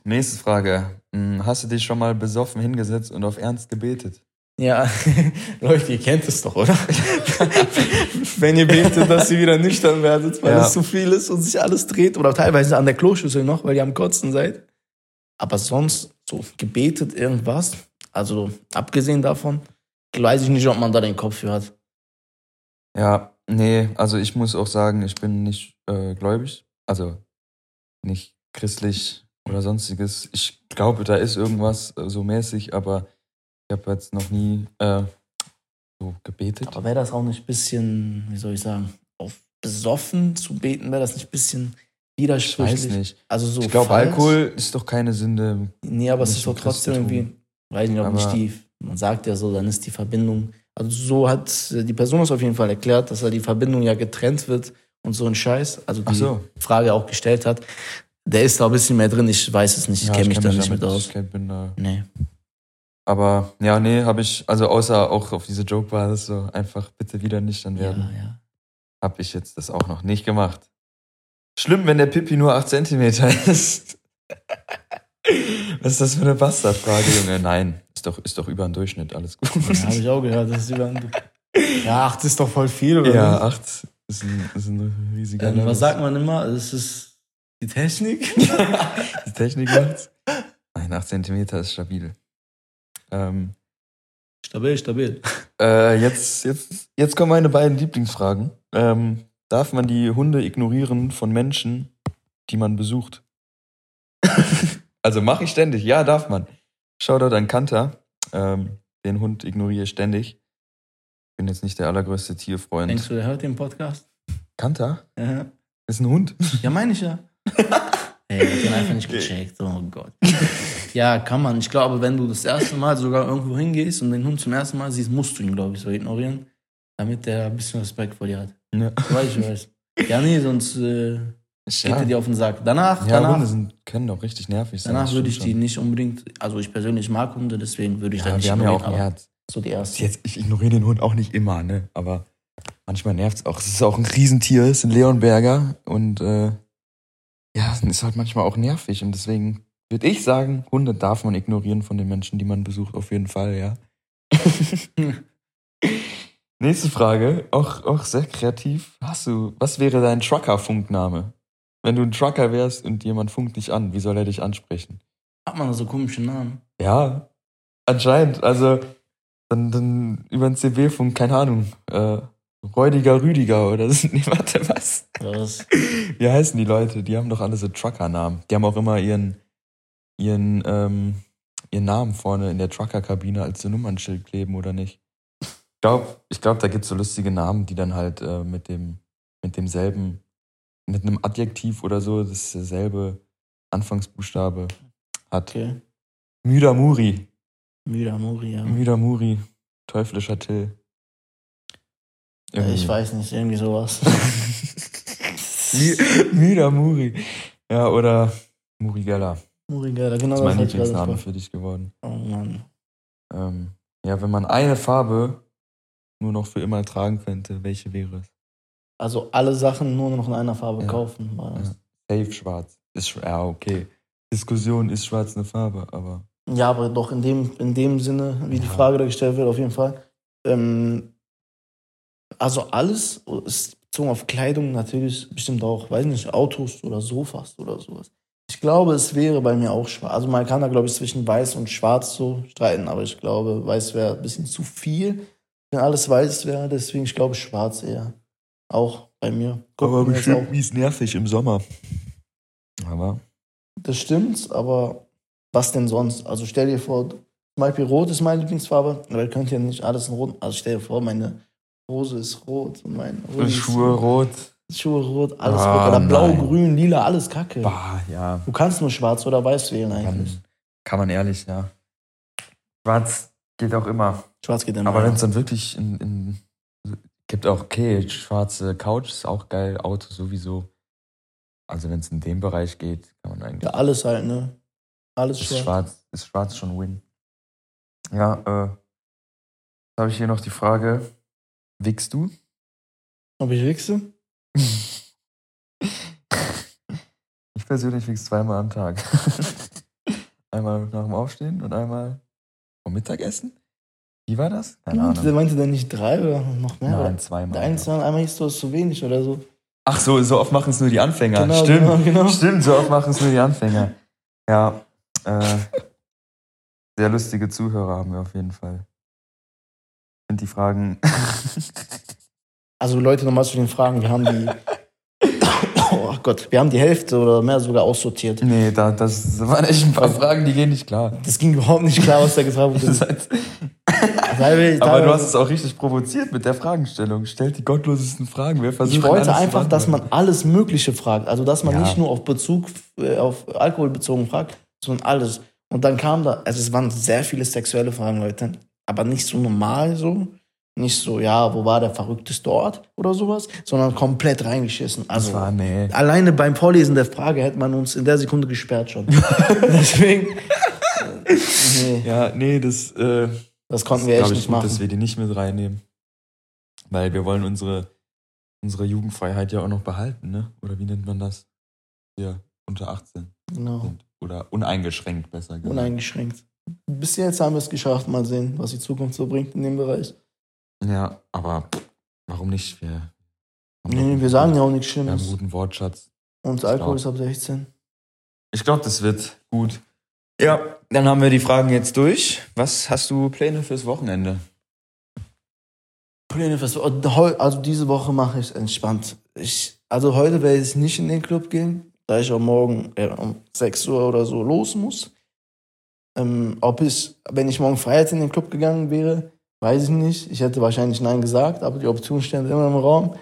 Nächste Frage. Hm, Hast du dich schon mal besoffen hingesetzt und auf Ernst gebetet? Ja, Leute, ihr kennt es doch, oder? Wenn ihr betet, dass ihr wieder nüchtern werdet, weil Ja. es zu viel ist und sich alles dreht. Oder teilweise an der Kloschüssel noch, weil ihr am Kotzen seid. Aber sonst so gebetet irgendwas. Also abgesehen davon, weiß ich nicht, ob man da den Kopf für hat. Ja, nee, also ich muss auch sagen, ich bin nicht äh, gläubig. Also nicht christlich oder sonstiges. Ich glaube, da ist irgendwas äh, so mäßig, aber ich habe jetzt noch nie äh, so gebetet. Aber wäre das auch nicht ein bisschen, wie soll ich sagen, auf besoffen zu beten, wäre das nicht ein bisschen Ich widersprüchlich? weiß nicht. Also so Ich glaube? Alkohol ist doch keine Sünde. Nee, aber es ist doch trotzdem irgendwie, weiß nicht, ob Aber- nicht die, man sagt ja so, dann ist die Verbindung, also so hat äh, die Person es auf jeden Fall erklärt, dass da die Verbindung ja getrennt wird und so ein Scheiß, also die so. Frage auch gestellt hat. Der ist da ein bisschen mehr drin, ich weiß es nicht, ich Ja, kenne mich kenn da nicht mit aus. Ich bin da Nee. Aber ja, nee, habe ich, also außer auch auf diese Joke-Basis so einfach bitte wieder nüchtern Ja, werden, ja. habe ich jetzt das auch noch nicht gemacht. Schlimm, wenn der Pipi nur 8 Zentimeter ist. Was ist das für eine Bastardfrage, Junge? Nein, ist doch, ist doch über den Durchschnitt, alles gut. Ja, habe ich auch gehört, das ist über Ja, acht ist doch voll viel, oder? Ja, nicht? 8 ist ein, ist ein riesiger Ähm, was sagt man immer? Es ist die Technik. Die Technik macht's? Nein, 8 Zentimeter ist stabil. Ähm, stabil, stabil. Äh, jetzt, jetzt, jetzt kommen meine beiden Lieblingsfragen. Ähm, darf man die Hunde ignorieren von Menschen, die man besucht? also mache ich ständig. Ja, darf man. Shoutout an Kanta. Ähm, den Hund ignoriere ich ständig. Bin jetzt nicht der allergrößte Tierfreund. Denkst du, der hört den Podcast? Kanta? Ja, Ist ein Hund. ja meine ich ja. Ey, ich den einfach nicht gecheckt. Oh Gott. Ja, kann man. Ich glaube, wenn du das erste Mal sogar irgendwo hingehst und den Hund zum ersten Mal siehst, musst du ihn, glaube ich, so ignorieren, damit der ein bisschen Respekt vor dir hat. Ja. Weiß, ich weiß. Ja, nee, sonst äh, geht Ja, er dir auf den Sack. Danach, ja danach, Hunde sind, können auch richtig nervig sein. danach würde ich die schon. nicht unbedingt, also ich persönlich mag Hunde, deswegen würde ich Ja, dann nicht wir haben ja auch ein Herz. So die erste. Jetzt, ich ignoriere den Hund auch nicht immer, ne? Aber manchmal nervt es auch. Es ist auch ein Riesentier, es ist ein Leonberger und äh, ja, es ist halt manchmal auch nervig und deswegen würde ich sagen, Hunde darf man ignorieren von den Menschen, die man besucht, auf jeden Fall, ja. Nächste Frage, auch, auch sehr kreativ. Hast du, was wäre dein Trucker-Funkname? Wenn du ein Trucker wärst und jemand funkt dich an, wie soll er dich ansprechen? Hat man so komische Namen? Ja, anscheinend. Also dann, dann über den CB-Funk, keine Ahnung, äh, Räudiger Rüdiger oder so. Nee, warte, was? Was? Wie heißen die Leute? Die haben doch alle so Trucker-Namen. Die haben auch immer ihren, ihren, ähm, ihren Namen vorne in der Trucker-Kabine als so Nummernschild kleben, oder nicht? Ich glaube, ich glaub, da gibt's so lustige Namen, die dann halt äh, mit dem, mit demselben, mit einem Adjektiv oder so, das ist derselbe Anfangsbuchstabe hat. Okay. Müder Muri. Müder Muri, ja. Müder Muri. Teuflischer Till. Äh, Ich weiß nicht, irgendwie sowas. Mü- Müder Muri. Ja, oder Muri Geller. Muri Geller, genau Das ist mein Lieblingsname für dich geworden. Oh Mann. Ähm, ja, wenn man eine Farbe nur noch für immer tragen könnte, welche wäre es? Also alle Sachen nur noch in einer Farbe Ja. kaufen. War das. Safe schwarz. Ist, ja, okay. Diskussion ist schwarz eine Farbe, aber. Ja, aber doch in dem, in dem Sinne, wie die Ja. Frage da gestellt wird, auf jeden Fall. Ähm, also alles ist bezogen auf Kleidung natürlich bestimmt auch, weiß nicht, Autos oder Sofas oder sowas. Ich glaube, es wäre bei mir auch schwarz. Also man kann da, glaube ich, zwischen weiß und schwarz so streiten, aber ich glaube, weiß wäre ein bisschen zu viel, wenn alles weiß wäre. Deswegen, ich glaube, schwarz eher. Auch bei mir. Wir jetzt auch. mies nervig im Sommer. Aber. Das stimmt, aber was denn sonst? Also stell dir vor, zum Beispiel Rot ist meine Lieblingsfarbe, aber ihr könnt ja nicht alles in Rot. Also stell dir vor, meine Hose ist rot und meine Hose Schuhe rot. ist Schuhe rot, alles Ah, rot. Oder blau, nein. grün, lila, alles kacke. Bah, ja. Du kannst nur schwarz oder weiß wählen eigentlich. Kann, kann man ehrlich, ja. Schwarz geht auch immer. Schwarz geht immer. Aber wenn es dann wirklich in, in gibt auch, okay, schwarze Couch ist auch geil, Auto sowieso. Also wenn es in dem Bereich geht, kann man eigentlich. ja, alles halt, ne? Alles ist schwarz. schwarz, ist schwarz schon Win. Ja, äh, habe ich hier noch die Frage: Wickst du? Ob ich wichse? Ich persönlich wichs zweimal am Tag. einmal nach dem Aufstehen und einmal vom Mittagessen. Wie war das? Keine Meinte, Ahnung. meinte der nicht drei oder noch mehr? Nein, zweimal. Eine Mal, einmal hieß du es zu wenig oder so. Ach so, so oft machen es nur die Anfänger. Genau, Stimmt. genau, genau. Stimmt, so oft machen es nur die Anfänger. Ja. Äh, sehr lustige Zuhörer haben wir auf jeden Fall. Finde die Fragen. Also Leute, nochmal zu den Fragen. Wir haben die. oh Gott, wir haben die Hälfte oder mehr sogar aussortiert. nee, da, das waren echt ein paar Fragen, die gehen nicht klar. Das ging überhaupt nicht klar, was da gefragt wurde. Seit- Aber du hast es auch richtig provoziert mit der Fragenstellung. Stellt die gottlosesten Fragen. Wer versucht Ich wollte einfach, dass man alles Mögliche fragt. Also, dass man Ja. nicht nur auf Bezug, äh, auf Alkohol bezogen fragt, sondern alles. Und dann kam da, also es waren sehr viele sexuelle Fragen, Leute. Aber nicht so normal so. Nicht so, ja, wo war der verrückteste Ort oder sowas, sondern komplett reingeschissen. Also, Das war, nee. alleine beim Vorlesen der Frage hätte man uns in der Sekunde gesperrt schon. Deswegen, nee, Ja, nee, das, äh, das konnten wir echt nicht gut, machen. dass wir die nicht mit reinnehmen. Weil wir wollen unsere, unsere Jugendfreiheit ja auch noch behalten, ne? Oder wie nennt man das? Wir unter 18 Genau. sind. Oder uneingeschränkt, besser gesagt. Uneingeschränkt. Bis jetzt haben wir es geschafft. Mal sehen, was die Zukunft so bringt in dem Bereich. Ja, aber warum nicht? Wir, Nee, wir sagen ja auch nichts Wir haben einen Schlimmes. guten Wortschatz. Und Alkohol ist ab 16. Ich glaube, das wird gut. Ja, dann haben wir die Fragen jetzt durch. Was hast du Pläne fürs Wochenende? Pläne fürs- heu- Also diese Woche mache ich entspannt. ich, also heute werde ich nicht in den Club gehen, da ich auch morgen äh, um 6 Uhr oder so los muss. Ähm, ob ich, wenn ich morgen frei in den Club gegangen wäre, weiß ich nicht. Ich hätte wahrscheinlich Nein gesagt, aber die Option stand immer im Raum.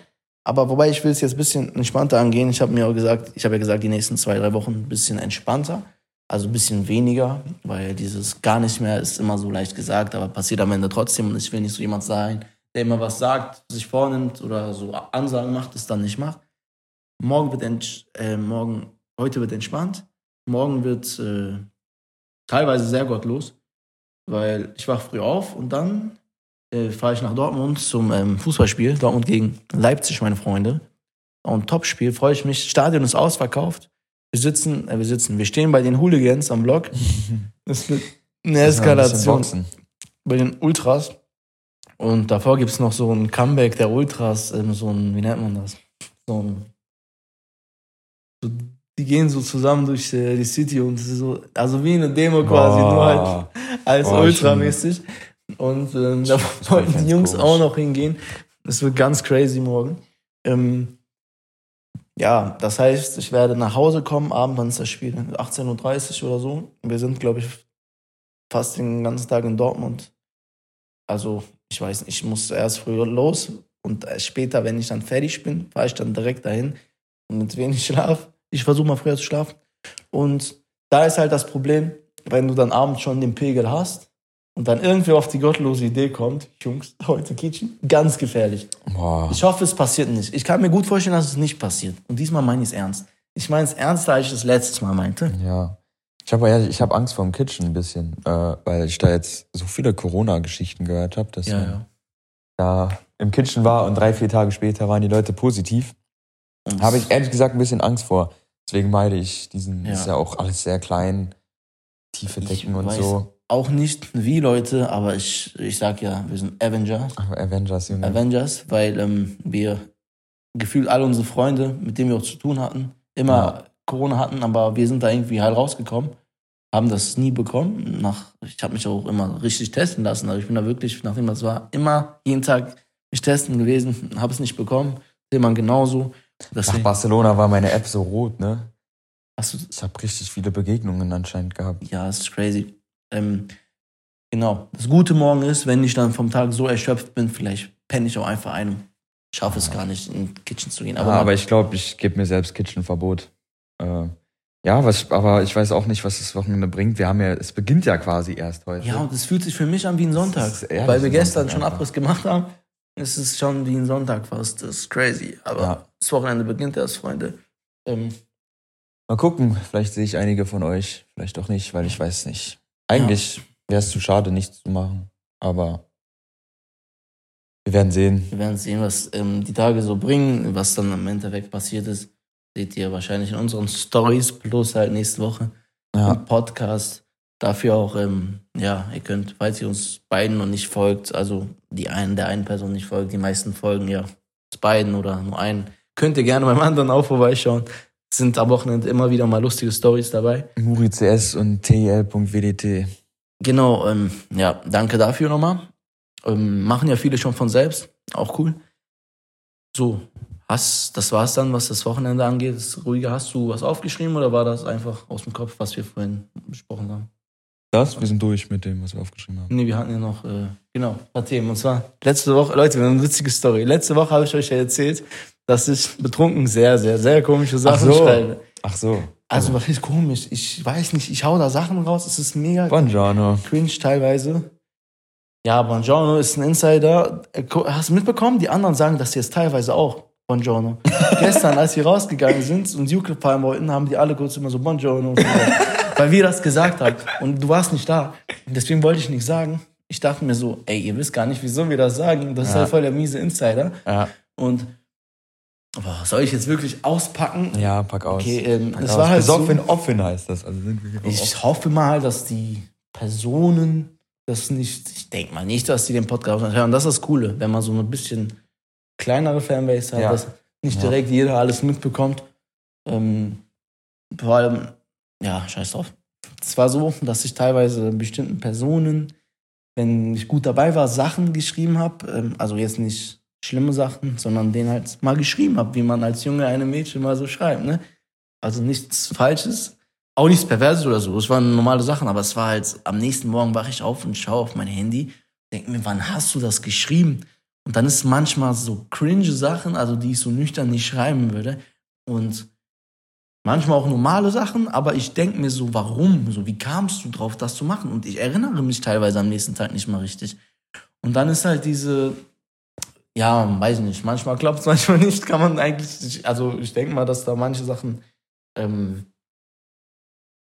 Aber wobei ich will es jetzt ein bisschen entspannter angehen. Ich habe mir auch gesagt, ich habe ja gesagt, die nächsten zwei, drei Wochen ein bisschen entspannter. Also ein bisschen weniger, weil dieses gar nicht mehr ist immer so leicht gesagt, aber passiert am Ende trotzdem. Und ich will nicht so jemand sein, der immer was sagt, sich vornimmt oder so Ansagen macht, es dann nicht macht. Morgen wird äh, morgen, heute wird entspannt. Morgen wird äh, teilweise sehr gottlos, weil ich wach früh auf und dann äh, fahre ich nach Dortmund zum ähm, Fußballspiel, Dortmund gegen Leipzig, meine Freunde. Und Topspiel, freue ich mich. Stadion ist ausverkauft. Wir sitzen, äh, wir sitzen, wir stehen bei den Hooligans am Block. Das wird eine Eskalation ein bei den Ultras. Und davor gibt es noch so ein Comeback der Ultras, ähm, so ein, wie nennt man das? So ein, so, die gehen so zusammen durch äh, die City und so, also wie eine Demo quasi, Boah. nur halt als Boah, Ultramäßig. Und ähm, da wollten die Jungs komisch. auch noch hingehen. Das wird ganz crazy morgen. Ähm, ja, das heißt, ich werde nach Hause kommen, abends, wann ist das Spiel? 18.30 Uhr oder so. Wir sind, glaube ich, fast den ganzen Tag in Dortmund. Also, ich weiß nicht, ich muss erst früher los und später, wenn ich dann fertig bin, fahre ich dann direkt dahin und mit wenig Schlaf. Ich versuche mal früher zu schlafen. Und da ist halt das Problem, wenn du dann abends schon den Pegel hast, und dann irgendwie auf die gottlose Idee kommt, Jungs, heute Kitchen, ganz gefährlich. Boah. Ich hoffe, es passiert nicht. Ich kann mir gut vorstellen, dass es nicht passiert. Und diesmal meine ich es ernst. Ich meine es ernster, als ich das letztes Mal meinte. Ja. Ich habe ja, ich hab Angst vor dem Kitchen ein bisschen, äh, weil ich da jetzt so viele Corona-Geschichten gehört habe, dass ja, ja. da im Kitchen war und drei, vier Tage später waren die Leute positiv. Habe ich ehrlich gesagt ein bisschen Angst vor. Deswegen meide ich diesen, ja. ist ja auch alles sehr klein, tiefe Decken ich und weiß, so auch nicht wie Leute, aber ich, ich sag ja, wir sind Avengers. Avengers, Junge. Avengers, weil ähm, wir gefühlt alle unsere Freunde, mit denen wir auch zu tun hatten, immer ja. Corona hatten, aber wir sind da irgendwie heil rausgekommen, haben das nie bekommen. Nach, ich habe mich auch immer richtig testen lassen. Also ich bin da wirklich, nachdem das war, immer jeden Tag mich testen gewesen, habe es nicht bekommen. Sehe genauso. Nach Barcelona war meine App so rot, ne? Hast du ich habe richtig viele Begegnungen anscheinend gehabt. Ja, es ist crazy. Ähm, genau. Das Gute morgen ist, wenn ich dann vom Tag so erschöpft bin, vielleicht penne ich auch einfach ein und schaffe es gar nicht, in Kitchen zu gehen. Aber, ja, aber ich glaube, ich gebe mir selbst Kitchenverbot. Äh, ja, was, aber ich weiß auch nicht, was das Wochenende bringt. Wir haben ja, es beginnt ja quasi erst heute. Ja, und es fühlt sich für mich an wie ein Sonntag. Weil wir gestern Sonntag schon einfach. Abriss gemacht haben. Es ist schon wie ein Sonntag fast. Das ist crazy. Aber ja. das Wochenende beginnt erst, Freunde. Ähm, Mal gucken, vielleicht sehe ich einige von euch, vielleicht auch nicht, weil ich weiß nicht. Eigentlich ja. wäre es zu schade, nichts zu machen. Aber wir werden sehen. Wir werden sehen, was ähm, die Tage so bringen, was dann im Endeffekt passiert ist. Seht ihr wahrscheinlich in unseren Stories plus halt nächste Woche ja. im Podcast. Dafür auch, ähm, ja, ihr könnt, falls ihr uns beiden noch nicht folgt, also die einen, der einen Person nicht folgt, die meisten folgen ja uns beiden oder nur einen, könnt ihr gerne beim anderen auch vorbeischauen sind am Wochenende immer wieder mal lustige Stories dabei. Muri CS und TIL.wdt. Genau, ähm, ja, danke dafür nochmal. Ähm, machen ja viele schon von selbst, auch cool. So, hast, das war's dann, was das Wochenende angeht. Das Ruhige, hast du was aufgeschrieben oder war das einfach aus dem Kopf, was wir vorhin besprochen haben? Das? Wir sind durch mit dem, was wir aufgeschrieben haben. Nee, wir hatten ja noch, äh, genau, ein paar Themen. Und zwar, letzte Woche, Leute, wir haben eine witzige Story. Letzte Woche habe ich euch ja erzählt, dass ich betrunken sehr, sehr, sehr komische Sachen Ach so. schreibe. Ach so. Also, was ist komisch? Ich weiß nicht, ich hau da Sachen raus, es ist mega Buongiorno. cringe teilweise. Ja, Buongiorno ist ein Insider. Äh, hast du mitbekommen? Die anderen sagen das jetzt teilweise auch. Buongiorno. Gestern, als wir rausgegangen sind und Juke fahren wollten, haben die alle kurz immer so Buongiorno. Weil wir das gesagt haben. Und du warst nicht da. Deswegen wollte ich nicht sagen. Ich dachte mir so, ey, ihr wisst gar nicht, wieso wir das sagen. Das ist halt voll der miese Insider. Ja. Und Boah, soll ich jetzt wirklich auspacken? Ja, pack aus. Okay, ähm, pack es aus. war halt Besoffen so, offen heißt das. Also sind wir ich offen. hoffe mal, dass die Personen das nicht, ich denke mal nicht, dass die den Podcast hören. Das ist das Coole, wenn man so ein bisschen kleinere Fanbase hat, ja. dass nicht direkt ja. jeder alles mitbekommt. Ähm, vor allem, ja, scheiß drauf. Es war so, dass ich teilweise bestimmten Personen, wenn ich gut dabei war, Sachen geschrieben habe. Ähm, also jetzt nicht schlimme Sachen, sondern den halt mal geschrieben habe, wie man als Junge einem Mädchen mal so schreibt. Ne? Also nichts Falsches, auch nichts Perverses oder so. Es waren normale Sachen, aber es war halt, am nächsten Morgen wache ich auf und schaue auf mein Handy, denke mir, wann hast du das geschrieben? Und dann ist manchmal so cringe Sachen, also die ich so nüchtern nicht schreiben würde. Und manchmal auch normale Sachen, aber ich denke mir so, warum? So, wie kamst du drauf, das zu machen? Und ich erinnere mich teilweise am nächsten Tag nicht mal richtig. Und dann ist halt diese, ja, weiß nicht, manchmal klappt es, manchmal nicht, kann man eigentlich, also ich denke mal, dass da manche Sachen ähm,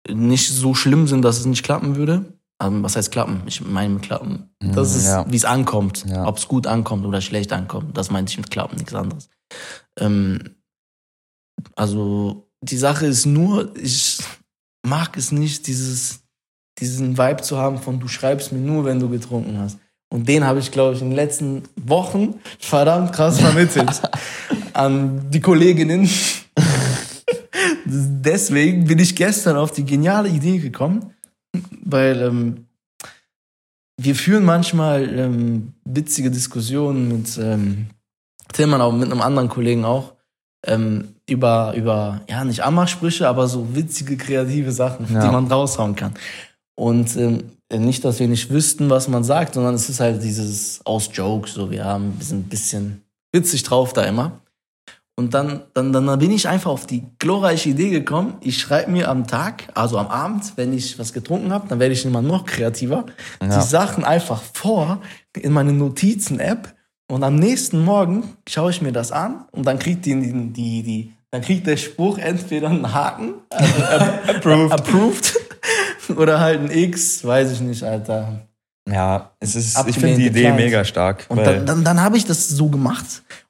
nicht so schlimm sind, dass es nicht klappen würde. Ähm, was heißt klappen? Ich meine mit klappen. Das ist, Ja. wie es ankommt. Ja. Ob es gut ankommt oder schlecht ankommt. Das meinte ich mit klappen, nichts anderes. Ähm, also die Sache ist nur, ich mag es nicht, dieses, diesen Vibe zu haben von du schreibst mir nur, wenn du getrunken hast. Und den habe ich, glaube ich, in den letzten Wochen verdammt krass vermittelt an die Kolleginnen. Deswegen bin ich gestern auf die geniale Idee gekommen, weil ähm, wir führen manchmal ähm, witzige Diskussionen mit ähm, Tillmann, aber mit einem anderen Kollegen auch, ähm, über, über, ja, nicht Ammersprüche, aber so witzige, kreative Sachen, Ja. die man raushauen kann. Und ähm, nicht, dass wir nicht wüssten, was man sagt, sondern es ist halt dieses aus Joke, so wir haben, wir sind ein bisschen witzig drauf da immer. Und dann, dann, dann bin ich einfach auf die glorreiche Idee gekommen. Ich schreibe mir am Tag, also am Abend, wenn ich was getrunken habe, dann werde ich immer noch kreativer, Ja. die Sachen einfach vor in meine Notizen-App und am nächsten Morgen schaue ich mir das an und dann kriegt die, die, die, die dann kriegt der Spruch entweder einen Haken, also approved. approved oder halt ein X, weiß ich nicht, Alter. Ja, es ist, ich finde die Idee declined. mega stark. Und dann, dann, dann habe ich das so gemacht.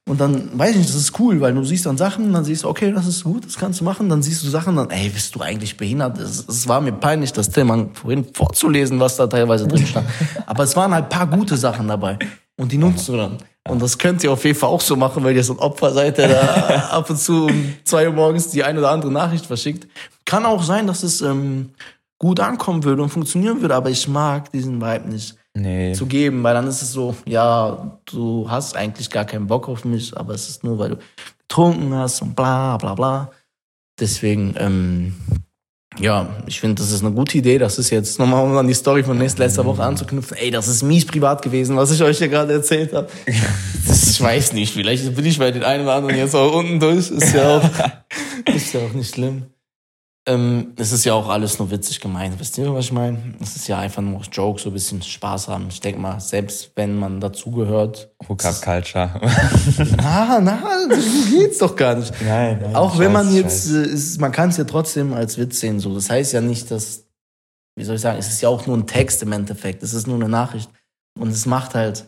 Und dann, weiß ich nicht, das ist cool, weil du siehst dann Sachen, dann siehst du, okay, das ist gut, das kannst du machen. Dann siehst du Sachen, dann, ey, bist du eigentlich behindert? Es, es war mir peinlich, das Thema vorhin vorzulesen, was da teilweise drin stand. Aber es waren halt paar gute Sachen dabei. Und die nutzt du dann. Und das könnt ihr auf jeden Fall auch so machen, weil ihr so ein Opfer seid, der da ab und zu um zwei Uhr morgens die eine oder andere Nachricht verschickt. Kann auch sein, dass es ähm, gut ankommen würde und funktionieren würde, aber ich mag diesen Vibe nicht nee. zu geben, weil dann ist es so, ja, du hast eigentlich gar keinen Bock auf mich, aber es ist nur, weil du getrunken hast und bla bla bla. Deswegen, ähm, ja, ich finde, das ist eine gute Idee. Das ist jetzt nochmal, um an die Story von nächster, letzter Woche anzuknüpfen. Ey, das ist mies privat gewesen, was ich euch hier gerade erzählt habe. Ich weiß nicht, vielleicht bin ich bei den einen oder anderen jetzt auch unten durch. Ist ja auch, ist ja auch nicht schlimm. Ähm, es ist ja auch alles nur witzig gemeint. Wisst ihr, was ich meine? Es ist ja einfach nur Joke, so ein bisschen Spaß haben. Ich denke mal, selbst wenn man dazugehört. Hookup Culture. Na, na, so geht's doch gar nicht. nein, nein. Auch wenn man jetzt, Scheiß. äh, ist, man kann es ja trotzdem als Witz sehen. So, das heißt ja nicht, dass, wie soll ich sagen, es ist ja auch nur ein Text im Endeffekt. Es ist nur eine Nachricht. Und es macht halt,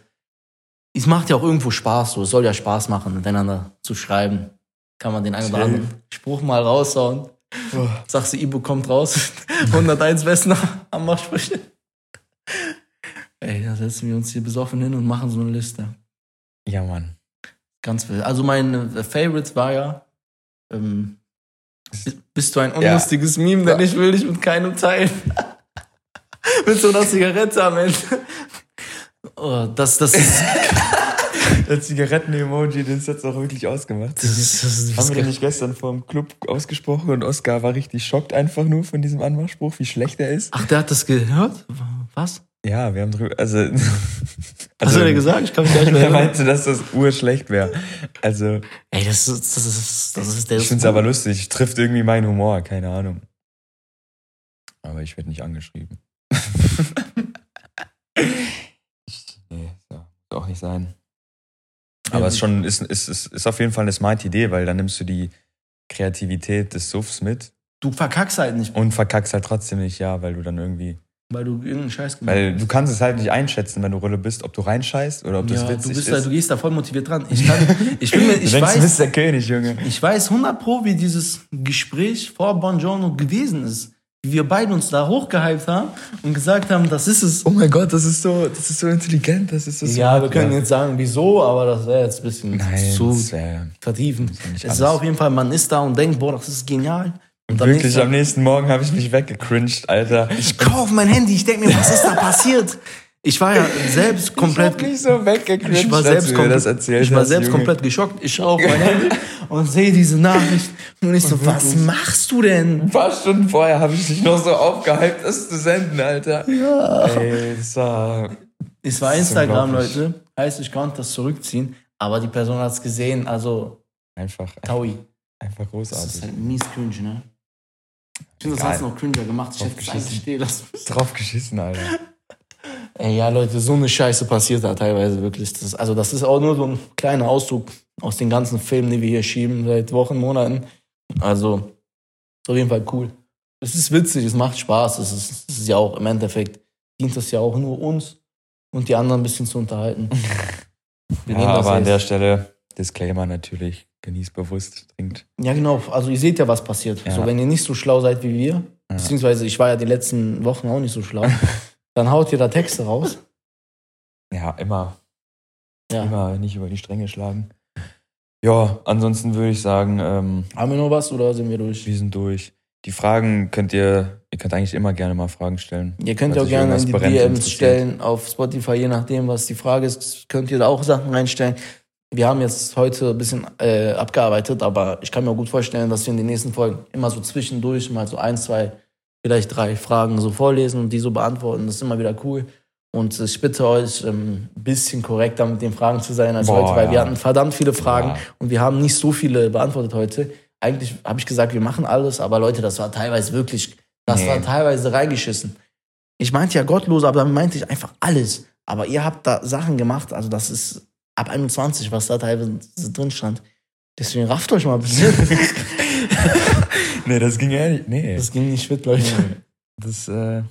es macht ja auch irgendwo Spaß. So, es soll ja Spaß machen, miteinander zu schreiben. Kann man den einen oder anderen Spruch mal raushauen. Sagst du, Ibo kommt raus. 101 besten Ammersprüche. Ey, da setzen wir uns hier besoffen hin und machen so eine Liste. Ja, Mann. Ganz wild. Also mein äh, Favorite war ja, ähm, bi- bist du ein Ja. unlustiges Meme, denn ich will dich mit keinem teilen. mit so einer Zigarette am Ende. Oh, das, das ist, Der Zigaretten-Emoji, das hat's auch wirklich ausgemacht. das ist, das ist Haben wir den nicht gestern vom Club ausgesprochen und Oscar war richtig schockt einfach nur von diesem Anmachspruch, wie schlecht er ist? Ach, der hat das gehört? Was? Ja, wir haben drüber, also. Hast du dir gesagt? Ich kann mich gar nicht mehr Er meinte, dass das urschlecht wäre. Also, Ey, das ist, das ist, das ist der. ich find's aber lustig. Trifft irgendwie meinen Humor, keine Ahnung. Aber ich werde nicht angeschrieben. nee, so, soll auch nicht sein. Aber es ist schon, ist, ist, ist, ist auf jeden Fall eine smart Idee, weil dann nimmst du die Kreativität des Suffs mit Du verkackst halt nicht, und verkackst halt trotzdem nicht, ja, weil du dann irgendwie. weil du irgendeinen Scheiß gemacht Weil du kannst es halt nicht einschätzen, wenn du Rolle bist, ob du reinscheißt oder ob das ja, witzig du, bist ist. da, du gehst da voll motiviert dran. Ich, kann, ich, bin mir, du ich denkst, du weiß, bist der König, Junge. Ich weiß 100 Pro, wie dieses Gespräch vor Bongiorno gewesen ist. Wir beide uns da hochgehypt haben und gesagt haben, das ist es. Oh mein Gott, das ist so, das ist so intelligent, das ist so Ja, wir können jetzt sagen, wieso, aber das wäre jetzt ein bisschen Nein, zu vertiefend. Es war auf jeden Fall, man ist da und denkt, boah, das ist genial. Und Wirklich, nächsten am nächsten Morgen habe ich mich weggecringed, Alter. ich kauf mein Handy, ich denke mir, was ist da passiert? Ich war ja selbst komplett. Ich so Ich war selbst, komplett, das ich war selbst Junge. komplett geschockt. Ich schaue auf mein Handy und sehe diese Nachricht. Und ich so, was machst du denn? Ein paar Stunden vorher habe ich dich noch so aufgehypt, das zu senden, Alter. Ja. Ey, das war. Es war Das Instagram. Leute. Heißt, ich konnte das zurückziehen. Aber die Person hat es gesehen. Also, Einfach, Taui. einfach Das großartig. ist halt mies cringe, ne? Ich finde, das hast du noch cringer gemacht. Ich hätte es Draufgeschissen. eigentlich stehen lassen müssen. Drauf geschissen, Alter. Ey, ja, Leute, so eine Scheiße passiert da teilweise wirklich. Das, also, das ist auch nur so ein kleiner Auszug aus den ganzen Filmen, die wir hier schieben seit Wochen, Monaten. Also, ist auf jeden Fall cool. Es ist witzig, es macht Spaß. Es ist, es ist ja auch im Endeffekt, dient das ja auch nur uns und die anderen ein bisschen zu unterhalten. Wir Ja, aber an jetzt- der Stelle, Disclaimer natürlich, genießt bewusst, trinkt. Ja, genau. Also ihr seht ja, was passiert. Ja. So, wenn ihr nicht so schlau seid wie wir, Ja. beziehungsweise ich war ja die letzten Wochen auch nicht so schlau, dann haut ihr da Texte raus. Ja, immer, Ja. immer nicht über die Stränge schlagen. Ja, ansonsten würde ich sagen, ähm, Haben wir noch was oder sind wir durch? wir sind durch. Die Fragen könnt ihr, ihr könnt eigentlich immer gerne mal Fragen stellen. Ihr könnt auch gerne in die DMs stellen auf Spotify, je nachdem, was die Frage ist, könnt ihr da auch Sachen reinstellen. Wir haben jetzt heute ein bisschen äh, abgearbeitet, aber ich kann mir auch gut vorstellen, dass wir in den nächsten Folgen immer so zwischendurch mal so ein, zwei, vielleicht drei Fragen so vorlesen und die so beantworten. Das ist immer wieder cool. Und ich bitte euch, ähm, ein bisschen korrekter mit den Fragen zu sein als Boah, heute, weil ja. wir hatten verdammt viele Fragen Ja. und wir haben nicht so viele beantwortet heute. Eigentlich habe ich gesagt, wir machen alles, aber Leute, das war teilweise wirklich, das Nee. war teilweise reingeschissen. Ich meinte ja gottlos, aber damit meinte ich einfach alles. Aber ihr habt da Sachen gemacht, also das ist ab 21, was da teilweise drin stand. Deswegen rafft euch mal ein bisschen. nee, das ging ehrlich. Nee. Das ging nicht fit, Leute. Nee. Das äh,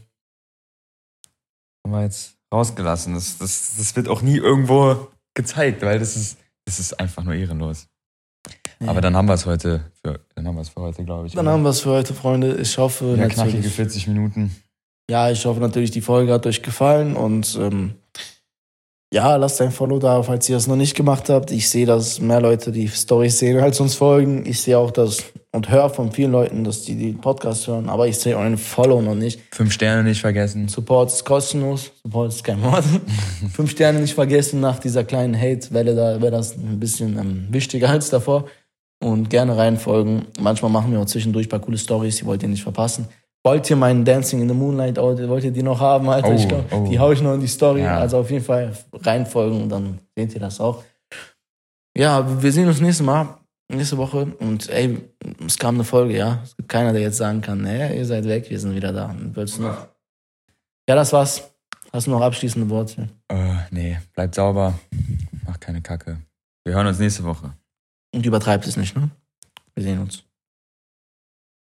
haben wir jetzt rausgelassen. Das, das, das wird auch nie irgendwo gezeigt, weil das ist, das ist einfach nur ehrenlos. Aber dann haben wir es heute für, dann haben wir es für heute, glaube ich. Dann haben wir es für heute, Freunde. Ich hoffe ja, knackige natürlich. 40 Minuten. Ja, ich hoffe natürlich, die Folge hat euch gefallen und ähm, ja, lasst ein Follow da, falls ihr das noch nicht gemacht habt. Ich sehe, dass mehr Leute die Stories sehen als uns folgen. Ich sehe auch das und höre von vielen Leuten, dass die den Podcast hören, aber ich sehe euren Follow noch nicht. Fünf Sterne nicht vergessen. Support ist kostenlos. Support ist kein Wort. Fünf Sterne nicht vergessen. Nach dieser kleinen Hate-Welle, da wäre das ein bisschen ähm, wichtiger als davor. Und gerne reinfolgen. Manchmal machen wir auch zwischendurch ein paar coole Stories, die wollt ihr nicht verpassen. Wollt ihr meinen Dancing in the Moonlight, wollt ihr die noch haben, Alter? Oh, ich glaub, oh. Die hau ich noch in die Story. Ja. Also auf jeden Fall reinfolgen und dann seht ihr das auch. Ja, wir sehen uns nächstes Mal, nächste Woche. Und ey, es kam eine Folge, ja. Es gibt keiner, der jetzt sagen kann, nee, ihr seid weg, wir sind wieder da. Willst du noch? Ja, das war's. Hast du noch abschließende Worte? Äh, nee, bleibt sauber. Macht keine Kacke. Wir hören uns nächste Woche. Und übertreibt es nicht, ne? Wir sehen uns.